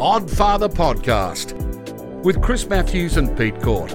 Odd Father Podcast with Chris Matthews and Pete Court.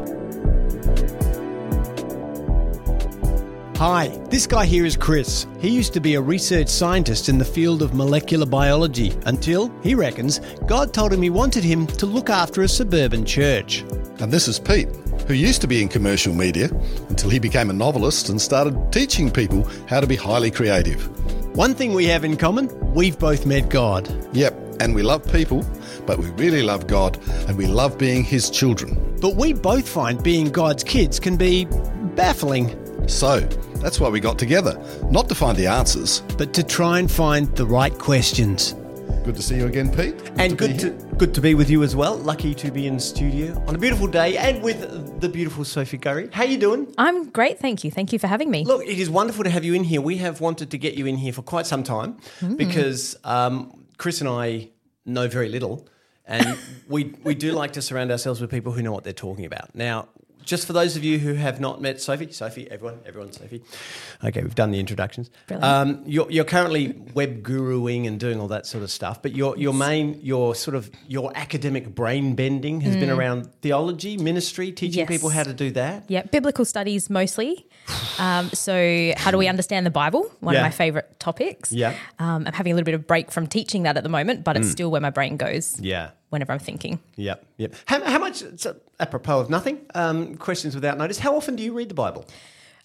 Hi, this guy here is Chris. He used to be a research scientist in the field of molecular biology until, he reckons, God told him he wanted him to look after a suburban church. And this is Pete, who used to be in commercial media until he became a novelist and started teaching people how to be highly creative. One thing we have in common we've both met God. Yep, and we love people, but we really love God and we love being His children. But we both find being God's kids can be baffling, So, that's why we got together. Not to find the answers. but to try and find the right questions. Good to see you again, Pete. And be good to good to be with you as well. Lucky to be in studio on a beautiful day and with the beautiful Sophie Gerrie. How you doing? I'm great, thank you. Thank you for having me. Look, it is wonderful to have you in here. We have wanted to get you in here for quite some time because um, Chris and I know very little, and we we do like to surround ourselves with people who know what they're talking about. Now, just for those of you who have not met Sophie, Sophie, everyone, everyone, Sophie. Okay, we've done the introductions. Um, you're, you're currently web guruing and doing all that sort of stuff, but your your main your sort of your academic brain bending has been around theology, ministry, teaching Yes. people how to do that. Yeah, biblical studies mostly. Um, so, how do we understand the Bible? One Yeah. of my favorite topics. Yeah. Um, I'm having a little bit of break from teaching that at the moment, but it's still where my brain goes Yeah. Whenever I'm thinking. Yep, yep. How, how much, so, apropos of nothing, um, questions without notice, how often do you read the Bible?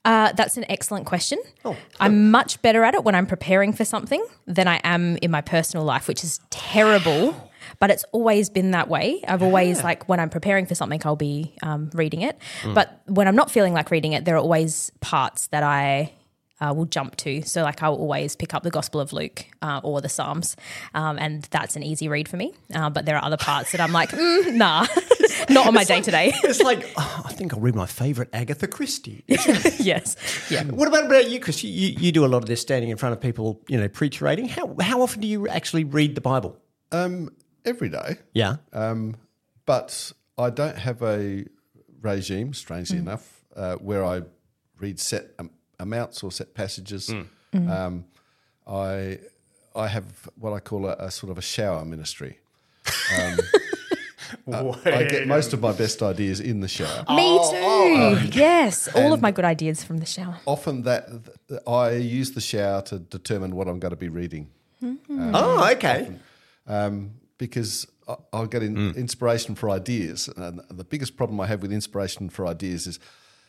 Uh, that's an excellent question. Oh, I'm much better at it when I'm preparing for something than I am in my personal life, which is terrible. But it's always been that way. I've always like when I'm preparing for something, I'll be um, reading it. Mm. But when I'm not feeling like reading it, there are always parts that I uh, will jump to. So like I'll always pick up the Gospel of Luke uh, or the Psalms, um, and that's an easy read for me. Uh, but there are other parts that I'm like, mm, nah, not on my day to day. It's like, oh, I think I'll read my favourite Agatha Christie. Yes, yeah. what about, about you, Chris? You, you, you do a lot of this standing in front of people, you know, preach rating. How, how often do you actually read the Bible? Um, every day. Yeah. Um, but I don't have a regime, strangely enough, uh, where I read set um, amounts or set passages. Um, I I have what I call a, a sort of a shower ministry. Um, uh, I get most of my best ideas in the shower. Me too. yes, all of my good ideas from the shower. Often that th- I use the shower to determine what I'm going to be reading. oh, okay. um, because I- I'll get in inspiration for ideas. And the biggest problem I have with inspiration for ideas is, the,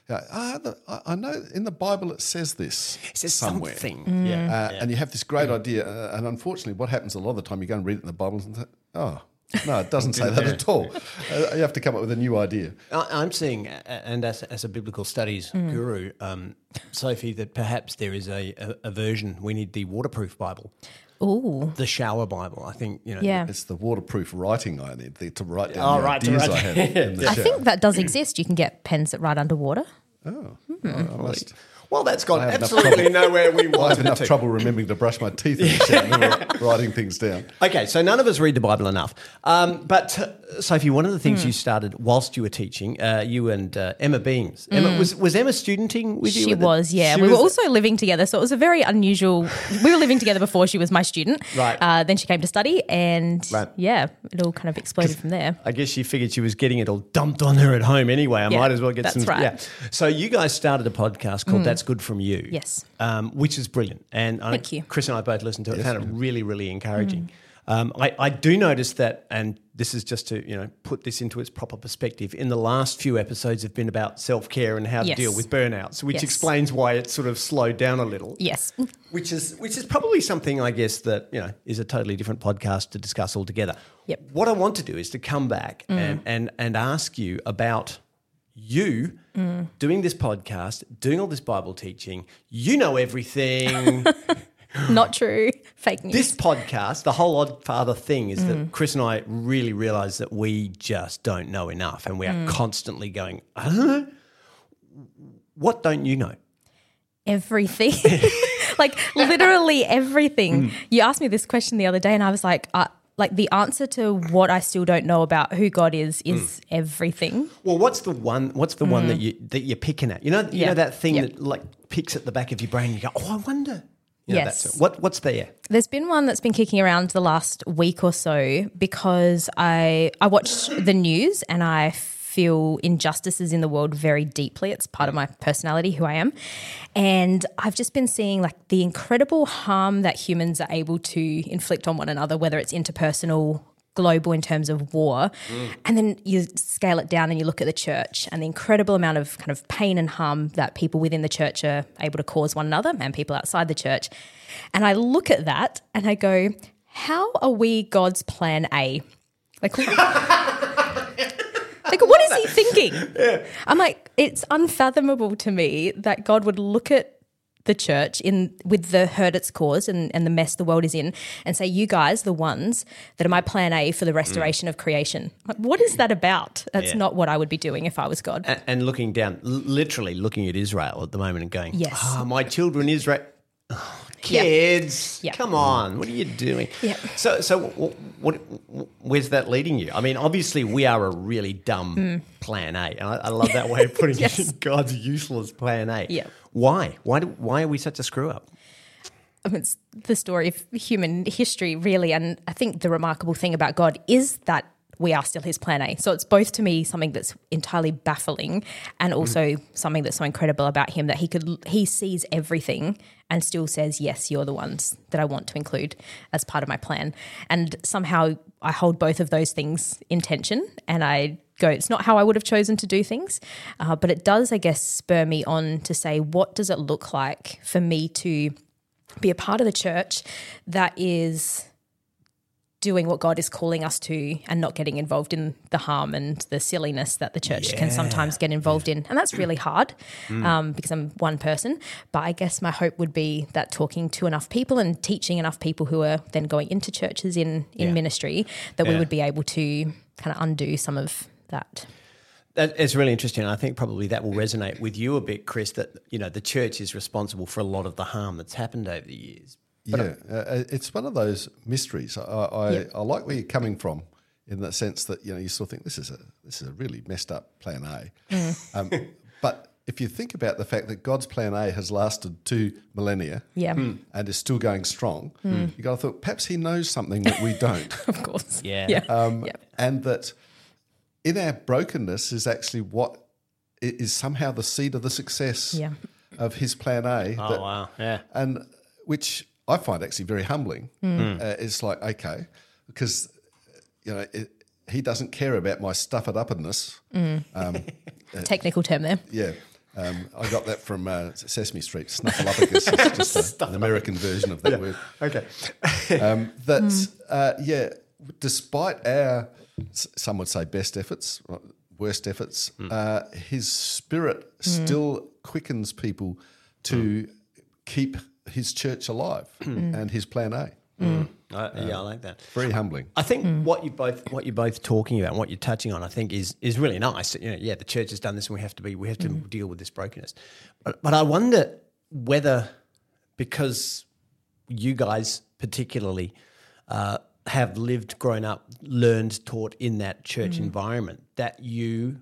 I- I know in the Bible it says this It says somewhere. something. Yeah. Uh, And you have this great idea, uh, and unfortunately, what happens a lot of the time, you go and read it in the Bible and think, oh, no, it doesn't say that at all. Uh, you have to come up with a new idea. I- I'm seeing, and as, as a biblical studies guru, um, Sophie, that perhaps there is a, a, a version. We need the waterproof Bible, Ooh, the shower Bible. I think you know. yeah. It's the waterproof writing I need to write down Oh, the right, to ideas write I have down. in the I shower. think that does exist. You can get pens that write underwater. oh, hmm. I must. Well, that's gone absolutely nowhere we I have enough to. trouble remembering to brush my teeth in the shower, never writing things down. Okay, so none of us read the Bible enough. Um, but uh, Sophie, one of the Hmm. things you started whilst you were teaching, uh, you and uh, Emma Beams. Emma was was Emma studenting with you? Hmm. She at the- was, yeah. She we were also living together, so it was a very unusual. We were living together before she was my student. Right. Uh, then she came to study, and Right. yeah, it all kind of exploded from there. I guess she figured she was getting it all dumped on her at home anyway. I Yeah, might as well get that's some. right. Yeah. So you guys started a podcast called "That's Good from You." Yes. Um, which is brilliant, and I, Thank you. Chris and I both listened to it. Found it really, really encouraging. Um, I, I do notice that, and this is just to you know put this into its proper perspective. In the last few episodes, have been about self care and how Yes. to deal with burnouts, which Yes. explains why it's sort of slowed down a little. Yes. Which is which is probably something I guess that you know is a totally different podcast to discuss altogether. Yep. Mm. What I want to do is to come back and, and and ask you about you Mm. doing this podcast, doing all this Bible teaching. You know everything. Not true. Fake news. this podcast, the whole Odd Father thing, is Mm. that Chris and I really realize that we just don't know enough, and we are Mm. constantly going. Huh? What don't you know? everything. like literally everything. You asked me this question the other day, and I was like, uh, like the answer to what I still don't know about who God is is everything. Well, what's the one? What's the one that you that you're picking at? You know, you Mm. Yeah. know that thing Yeah. that like picks at the back of your brain. You go, oh, I wonder. You know, Yes. that's- what what's there? There's been one that's been kicking around the last week or so because I I watched the news and I feel injustices in the world very deeply. It's part of my personality, who I am. And I've just been seeing like the incredible harm that humans are able to inflict on one another, whether it's interpersonal, global in terms of war. Mm. And then you scale it down and you look at the church and the incredible amount of kind of pain and harm that people within the church are able to cause one another and people outside the church. And I look at that and I go, how are we God's plan A? Like, like what is he thinking? I'm like, it's unfathomable to me that God would look at the church in with the hurt it's caused and, and the mess the world is in and say, You guys, the ones that are my plan A for the restoration of creation. Like, what is that about? That's Yeah. not what I would be doing if I was God. And, and looking down, literally looking at Israel at the moment and going, Yes. "Ah, my children, Israel." Oh, Kids, come on, what are you doing? Yeah. So, so what, what, where's that leading you? I mean, obviously, we are a really dumb Hmm. plan A, and I, I love that way of putting it. God's useless plan A. Yeah. Why? Why? Do, why are we such a screw up? I mean, it's the story of human history, really. And I think the remarkable thing about God is that we are still his plan A. So it's both to me something that's entirely baffling and also something that's so incredible about him that he could he sees everything and still says, Yes, you're the ones that I want to include as part of my plan. And somehow I hold both of those things in tension and I go, it's not how I would have chosen to do things. Uh, but it does, I guess, spur me on to say, what does it look like for me to be a part of the church that is doing what God is calling us to and not getting involved in the harm and the silliness that the church can sometimes get involved in. And that's really hard um, because I'm one person. But I guess my hope would be that talking to enough people and teaching enough people who are then going into churches in, in Yeah. ministry that we would be able to kind of undo some of that. That is really interesting. I think probably that will resonate with you a bit, Chris. That you know the church is responsible for a lot of the harm that's happened over the years. Yeah, uh, it's one of those mysteries. I, I, Yeah. I like where you're coming from in the sense that you know you sort of think this is a this is a really messed up plan A, Mm. um, but if you think about the fact that God's plan A has lasted two millennia, Yeah. and is still going strong, you got to think perhaps He knows something that we don't, Of course. Yeah. Yeah. um, Yeah. and that in our brokenness is actually what is somehow the seed of the success Yeah. of His plan A. Oh that- wow! Yeah. and which I find actually very humbling. Uh, it's like okay, because you know it, he doesn't care about my stuff it uppedness. Technical term there. Yeah, um, I got that from uh, Sesame Street. Snuffleupagus is just a, an American version of that word. Okay. Um, that uh, yeah, despite our some would say best efforts, uh, worst efforts, uh, his spirit still quickens people to keep his church alive hmm. and his plan A. Uh, yeah, I um, like that. Very humbling. I think what you both what you're both talking about, and what you're touching on, I think is is really nice. You know, yeah, the church has done this, and we have to be we have to deal with this brokenness. But but I wonder whether because you guys particularly uh, have lived, grown up, learned, taught in that church environment, that you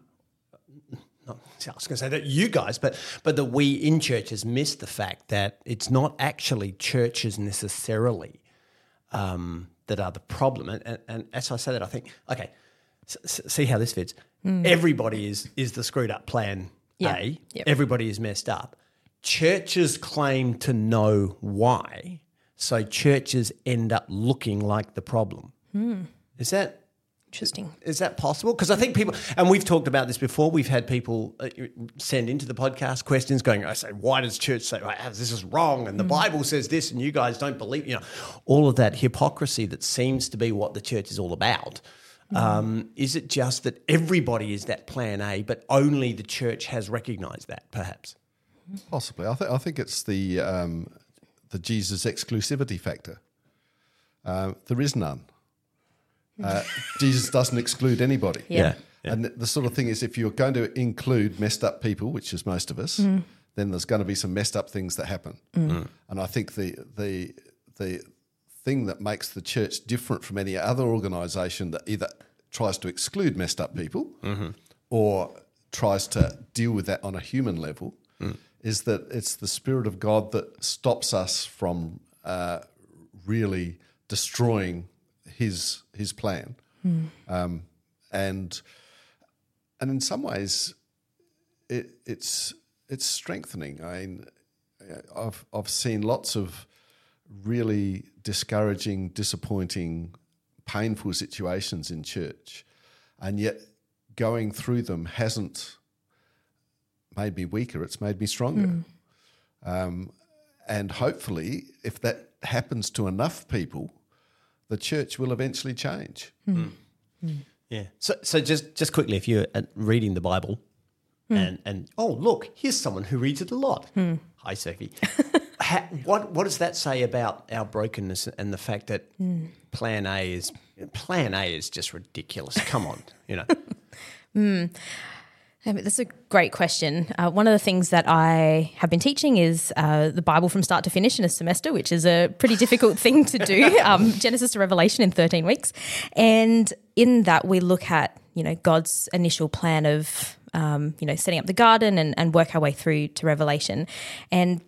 not, I was going to say that you guys, but but that we in churches miss the fact that it's not actually churches necessarily um, that are the problem. And, and, and as I say that, I think, okay, s- s- see how this fits. Everybody is is the screwed up plan Yeah. A. Yep. Everybody is messed up. Churches claim to know why, so churches end up looking like the problem. Is that Interesting. is that possible? Because I think people, and we've talked about this before. We've had people uh, send into the podcast questions going, "I say, why does church say "Right, this is wrong?" And the Bible says this, and you guys don't believe. You know, all of that hypocrisy that seems to be what the church is all about. Um, is it just that everybody is that plan A, but only the church has recognised that? Perhaps. Possibly, I think I think it's the um, the Jesus exclusivity factor. Uh, there is none. Uh, Jesus doesn't exclude anybody. Yeah. Yeah. And the sort of thing is, if you're going to include messed up people, which is most of us, mm. then there's going to be some messed up things that happen. Mm. Mm. And I think the the the thing that makes the church different from any other organisation that either tries to exclude messed up people mm-hmm. or tries to deal with that on a human level is that it's the Spirit of God that stops us from uh, really destroying His His plan, um, and and in some ways, it, it's it's strengthening. I mean, I've I've seen lots of really discouraging, disappointing, painful situations in church, and yet going through them hasn't made me weaker. It's made me stronger. Um, and hopefully, if that happens to enough people, the church will eventually change. Hmm. Hmm. Hmm. Yeah. So, so just just quickly, if you're uh, reading the Bible, and and oh look, here's someone who reads it a lot. Hi, Sophie. Ha, what what does that say about our brokenness and the fact that Plan A is Plan A is just ridiculous? Come on, you know. Um, That's a great question. Uh, one of the things that I have been teaching is uh, the Bible from start to finish in a semester, which is a pretty difficult thing to do. Um, Genesis to Revelation in 13 weeks. And in that, we look at, you know, God's initial plan of, um, you know, setting up the garden and, and work our way through to Revelation. And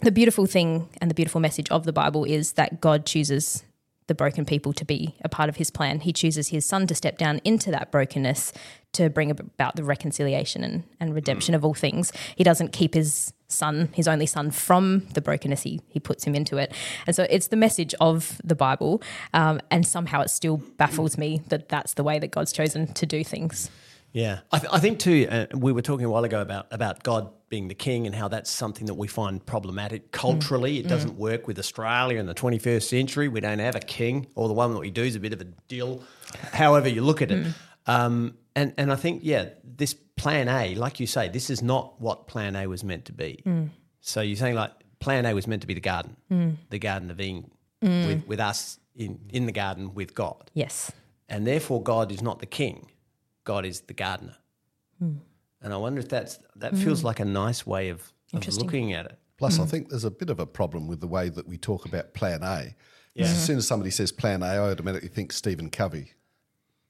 the beautiful thing and the beautiful message of the Bible is that God chooses the broken people to be a part of his plan. He chooses his son to step down into that brokenness to bring about the reconciliation and, and redemption of all things. He doesn't keep his son, his only son, from the brokenness. He, he puts him into it. And so it's the message of the Bible. Um, and somehow it still baffles me that that's the way that God's chosen to do things. Yeah, I, th- I think too. Uh, we were talking a while ago about about God being the king and how that's something that we find problematic culturally. Mm. It doesn't mm. work with Australia in the 21st century. We don't have a king, or the one that we do is a bit of a deal. However you look at it, mm. um, and and I think yeah, this Plan A, like you say, this is not what Plan A was meant to be. So you're saying like Plan A was meant to be the garden, the Garden of Eden, with with us in in the garden with God Yes. and therefore God is not the king. God is the gardener. And I wonder if that's that feels like a nice way of, of looking at it. Plus, I think there's a bit of a problem with the way that we talk about Plan A. As soon as somebody says Plan A, I automatically think Stephen Covey.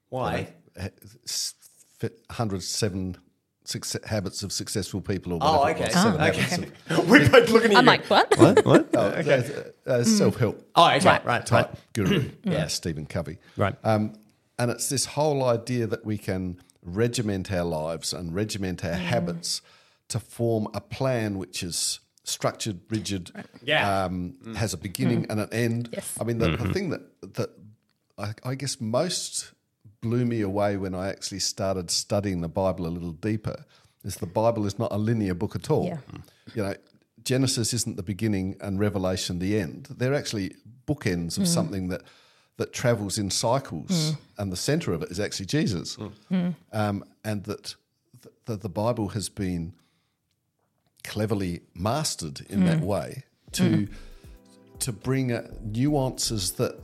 Why? Uh, s- 107 success, habits of successful people or Oh, whatever. it okay. was, seven okay. habits of- We're both looking at I'm you. like, what? what? What? Oh, uh, uh, self-help Oh, okay. Right, right, type right. guru, yeah. Stephen Covey. Right. Um, and it's this whole idea that we can regiment our lives and regiment our mm. habits to form a plan which is structured, rigid, Yeah. um, mm. has a beginning mm. and an end. Yes. I mean, the, the mm-hmm. thing that that I, I guess most blew me away when I actually started studying the Bible a little deeper is the Bible is not a linear book at all. Yeah. You know, Genesis isn't the beginning and Revelation the end. They're actually bookends of something that that travels in cycles, mm. and the center of it is actually Jesus, mm. Mm. um, and that th- that the Bible has been cleverly mastered in that way to to bring uh, nuances that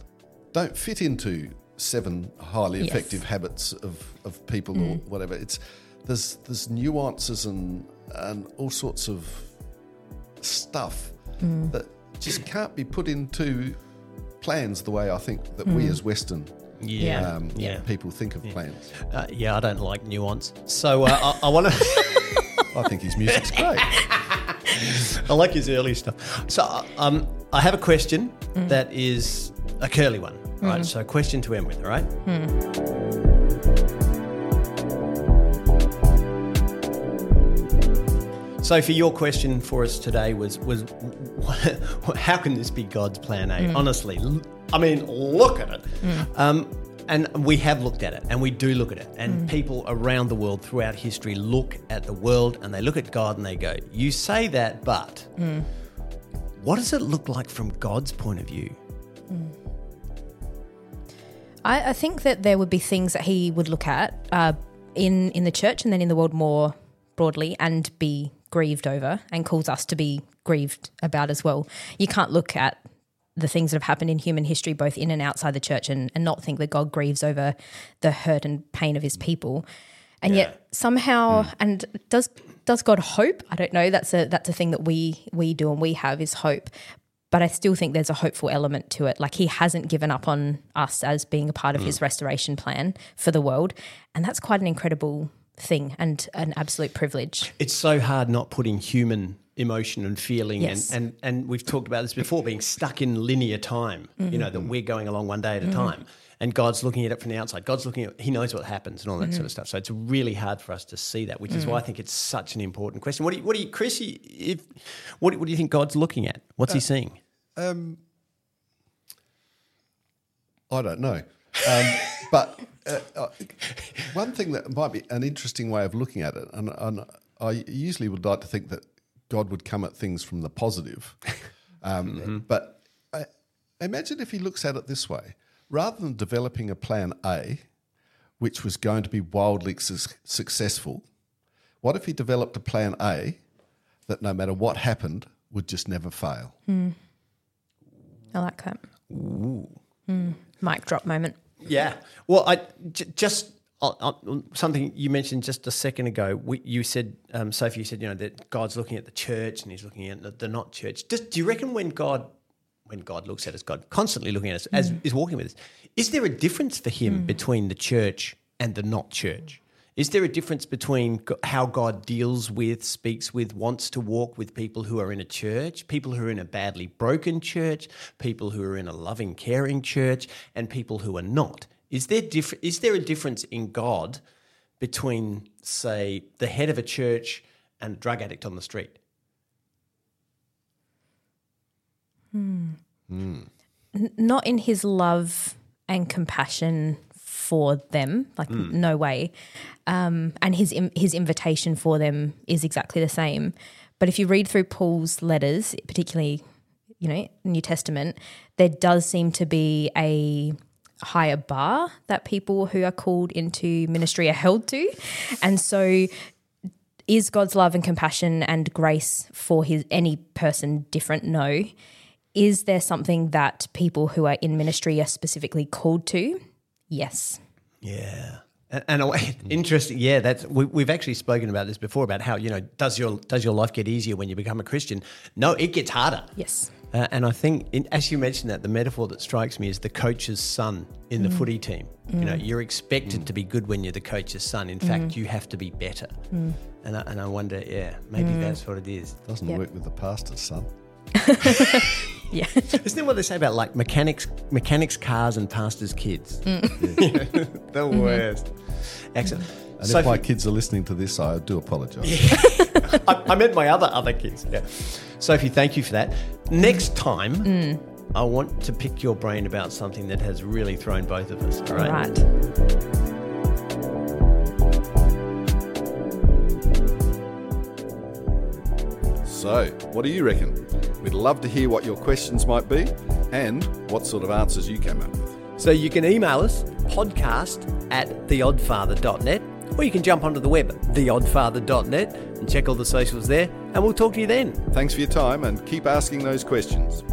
don't fit into seven highly Yes. effective habits of, of people or whatever. It's there's there's nuances and and all sorts of stuff that just can't be put into plans the way I think that we as Western Yeah. um, Yeah. people think of plans. Uh, yeah, I don't like nuance. So uh, I, I want to. I think his music's great. I like his early stuff. So um, I have a question that is a curly one. All right. So, question to end with. All right. Sophie, your question for us today was was how can this be God's plan A? Mm. Honestly, I mean, look at it. Mm. Um, and we have looked at it, and we do look at it. And mm. people around the world throughout history look at the world and they look at God and they go, You say that, but what does it look like from God's point of view? I, I think that there would be things that he would look at uh, in in the church and then in the world more broadly and be grieved over and calls us to be grieved about as well. You can't look at the things that have happened in human history, both in and outside the church, and, and not think that God grieves over the hurt and pain of his people. And yet somehow, hmm. and does does God hope? I don't know. That's a that's a thing that we we do and we have is hope. But I still think there's a hopeful element to it. Like he hasn't given up on us as being a part of hmm. his restoration plan for the world, and that's quite an incredible thing and an absolute privilege. It's so hard not putting human emotion and feeling Yes. and, and and we've talked about this before being stuck in linear time you know that we're going along one day at a time and god's looking at it from the outside. God's looking at he knows what happens and all that sort of stuff. So it's really hard for us to see that which is why i think it's such an important question. What do you what do you chris if what, what do you think god's looking at? What's he seeing? um I don't know. Um, but uh, uh, one thing that might be an interesting way of looking at it, and, and I usually would like to think that God would come at things from the positive. Um, But uh, imagine if he looks at it this way rather than developing a plan A, which was going to be wildly su- successful, what if he developed a plan A that no matter what happened would just never fail? I like that. Mm. Mic drop moment. Yeah. Well, I j- just uh, uh, something you mentioned just a second ago. We, you said, um, Sophie, you said, you know, that God's looking at the church and He's looking at the, the not church. Just, do you reckon when God, when God looks at us, God constantly looking at us, as is walking with us, is there a difference for Him between the church and the not church? Is there a difference between how God deals with, speaks with, wants to walk with people who are in a church, people who are in a badly broken church, people who are in a loving, caring church, and people who are not? Is there diff- Is there a difference in God between, say, the head of a church and a drug addict on the street? Hmm. Hmm. not in his love and compassion for them, like no way. Um, and his his invitation for them is exactly the same. But if you read through Paul's letters, particularly, you know, New Testament, there does seem to be a higher bar that people who are called into ministry are held to, and so is God's love and compassion and grace for his any person different? No. Is there something that people who are in ministry are specifically called to? Yes. Yeah. And, and a interesting, yeah. That's we, we've actually spoken about this before about how you know does your does your life get easier when you become a Christian? No, it gets harder. Yes. Uh, and I think, in, as you mentioned that, the metaphor that strikes me is the coach's son in the mm. footy team. You know, mm. you're expected to be good when you're the coach's son. In fact, mm. you have to be better. And, I, and I wonder, yeah, maybe that's what it is. Doesn't Yep. work with the pastor's son. Yeah. Isn't that what they say about like mechanics, mechanics, cars, and pastors' kids? Mm. the mm-hmm. worst. Excellent. And Sophie- if my kids are listening to this, I do apologise. I, I meant my other other kids. Yeah. Sophie, thank you for that. Next time, mm. I want to pick your brain about something that has really thrown both of us. All right. Right. So, what do you reckon? We'd love to hear what your questions might be and what sort of answers you came up with. So you can email us podcast at theoddfather.net or you can jump onto the web theoddfather.net and check all the socials there and we'll talk to you then. Thanks for your time and keep asking those questions.